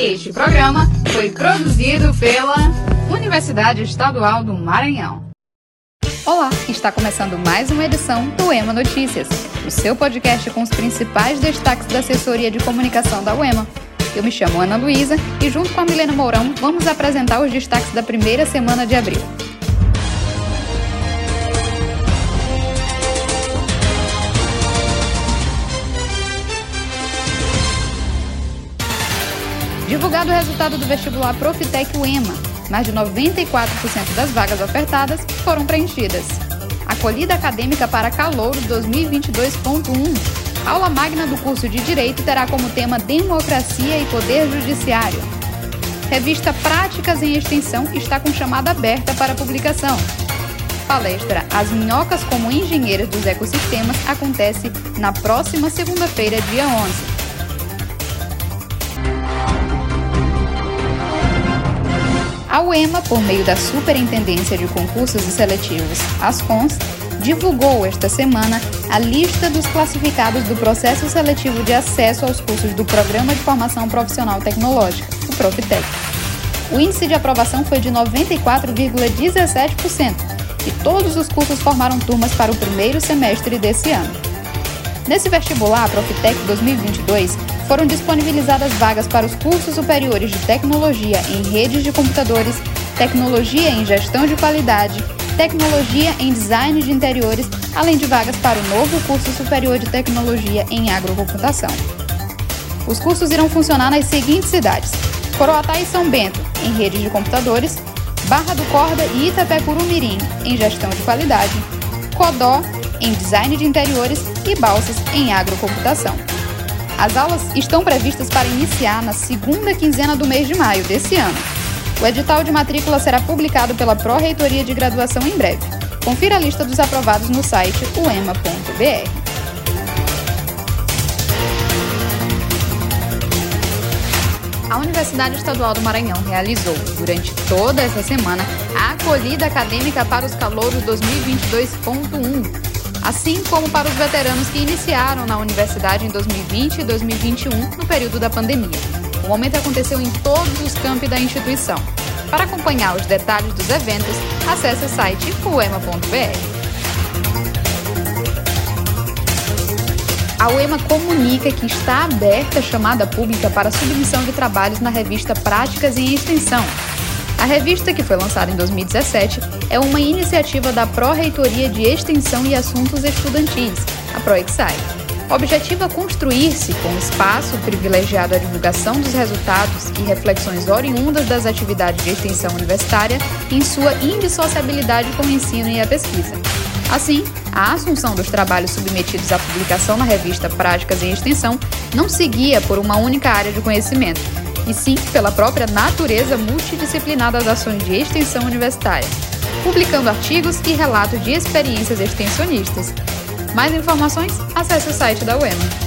Este programa foi produzido pela Universidade Estadual do Maranhão. Olá, está começando mais uma edição do EMA Notícias, o seu podcast com os principais destaques da assessoria de comunicação da UEMA. Eu me chamo Ana Luísa e, junto com a Milena Mourão, vamos apresentar os destaques da primeira semana de abril. Divulgado o resultado do vestibular Profitec UEMA, mais de 94% das vagas ofertadas foram preenchidas. Acolhida acadêmica para Calouro 2022.1. Aula magna do curso de Direito terá como tema Democracia e Poder Judiciário. Revista Práticas em Extensão está com chamada aberta para publicação. Palestra As Minhocas como Engenheiras dos Ecossistemas acontece na próxima segunda-feira, dia 11. A UEMA, por meio da Superintendência de Concursos e Seletivos, ASCONS, divulgou esta semana a lista dos classificados do processo seletivo de acesso aos cursos do Programa de Formação Profissional Tecnológica, o Profitec. O índice de aprovação foi de 94,17% e todos os cursos formaram turmas para o primeiro semestre desse ano. Nesse vestibular, Profitec 2022, foram disponibilizadas vagas para os cursos superiores de tecnologia em redes de computadores, tecnologia em gestão de qualidade, tecnologia em design de interiores, além de vagas para o novo curso superior de tecnologia em agrocomputação. Os cursos irão funcionar nas seguintes cidades: Coroatá e São Bento, em redes de computadores, Barra do Corda e Itapecuru-Mirim, em gestão de qualidade, Codó, em design de interiores e Balsas, em agrocomputação. As aulas estão previstas para iniciar na segunda quinzena do mês de maio desse ano. O edital de matrícula será publicado pela Pró-Reitoria de Graduação em breve. Confira a lista dos aprovados no site uema.br. A Universidade Estadual do Maranhão realizou, durante toda essa semana, a acolhida acadêmica para os calouros 2022.1 assim como para os veteranos que iniciaram na universidade em 2020 e 2021, no período da pandemia. O momento aconteceu em todos os campi da instituição. Para acompanhar os detalhes dos eventos, acesse o site uema.br. A UEMA comunica que está aberta a chamada pública para submissão de trabalhos na revista Práticas em Extensão, a revista, que foi lançada em 2017, é uma iniciativa da Pró-Reitoria de Extensão e Assuntos Estudantis, a ProExai. O objetivo é construir-se com espaço privilegiado à divulgação dos resultados e reflexões oriundas das atividades de extensão universitária em sua indissociabilidade com o ensino e a pesquisa. Assim, a assunção dos trabalhos submetidos à publicação na revista Práticas em Extensão não seguia por uma única área de conhecimento, e sim pela própria natureza multidisciplinar das ações de extensão universitária, publicando artigos e relatos de experiências extensionistas. Mais informações? Acesse o site da UEMA.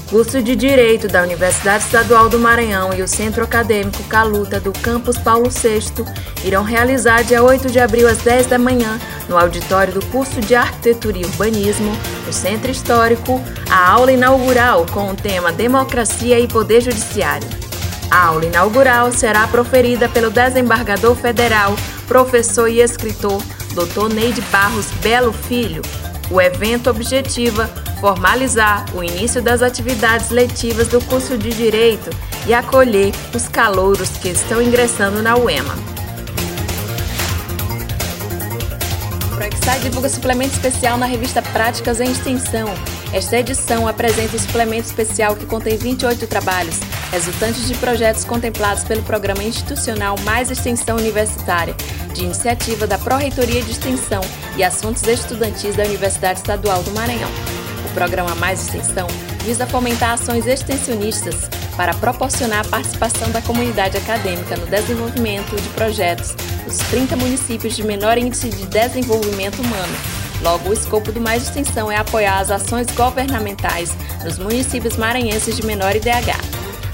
Curso de Direito da Universidade Estadual do Maranhão e o Centro Acadêmico Caluta do Campus Paulo VI irão realizar dia 8 de abril às 10 da manhã, no auditório do curso de Arquitetura e Urbanismo, no Centro Histórico, a aula inaugural com o tema Democracia e Poder Judiciário. A aula inaugural será proferida pelo desembargador federal, professor e escritor Dr. Neide Barros Belo Filho. O evento objetiva formalizar o início das atividades letivas do curso de Direito e acolher os calouros que estão ingressando na UEMA. O Proexai divulga suplemento especial na revista Práticas em Extensão. Esta edição apresenta o suplemento especial que contém 28 trabalhos, resultantes de projetos contemplados pelo Programa Institucional Mais Extensão Universitária, de iniciativa da Pró-Reitoria de Extensão e Assuntos Estudantis da Universidade Estadual do Maranhão. O programa Mais Extensão visa fomentar ações extensionistas para proporcionar a participação da comunidade acadêmica no desenvolvimento de projetos nos 30 municípios de menor índice de desenvolvimento humano, Logo, o escopo do Mais Extensão é apoiar as ações governamentais nos municípios maranhenses de menor IDH.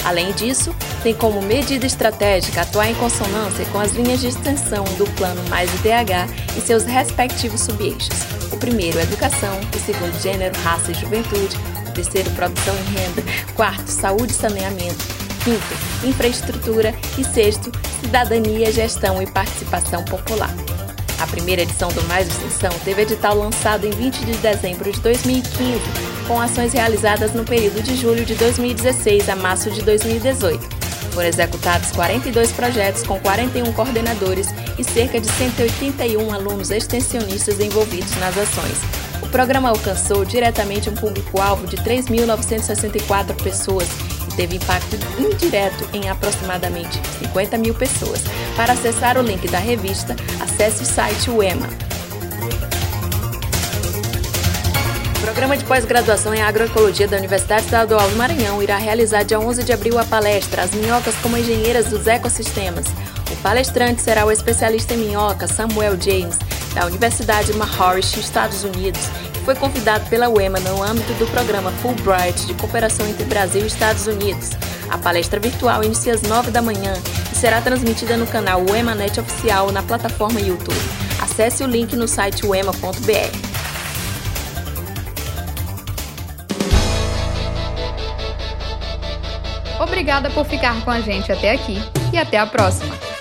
Além disso, tem como medida estratégica atuar em consonância com as linhas de extensão do Plano Mais IDH e seus respectivos subeixos. Primeiro, educação, o segundo, gênero, raça e juventude, o terceiro, produção e renda, quarto, saúde e saneamento, quinto, infraestrutura e sexto, cidadania, gestão e participação popular. A primeira edição do Mais Extensão teve edital lançado em 20 de dezembro de 2015, com ações realizadas no período de julho de 2016 a março de 2018. Foram executados 42 projetos com 41 coordenadores e cerca de 181 alunos extensionistas envolvidos nas ações. O programa alcançou diretamente um público-alvo de 3.964 pessoas teve impacto indireto em aproximadamente 50 mil pessoas. Para acessar o link da revista, acesse o site UEMA. Programa de pós-graduação em agroecologia da Universidade Estadual do Maranhão irá realizar dia 11 de abril a palestra As Minhocas como Engenheiras dos Ecossistemas. O palestrante será o especialista em minhoca Samuel James, da Universidade Maharishi, Estados Unidos, foi convidado pela UEMA no âmbito do programa Fulbright de cooperação entre Brasil e Estados Unidos. A palestra virtual inicia às 9 da manhã e será transmitida no canal UEMANet Oficial na plataforma YouTube. Acesse o link no site uema.br. Obrigada por ficar com a gente até aqui e até a próxima!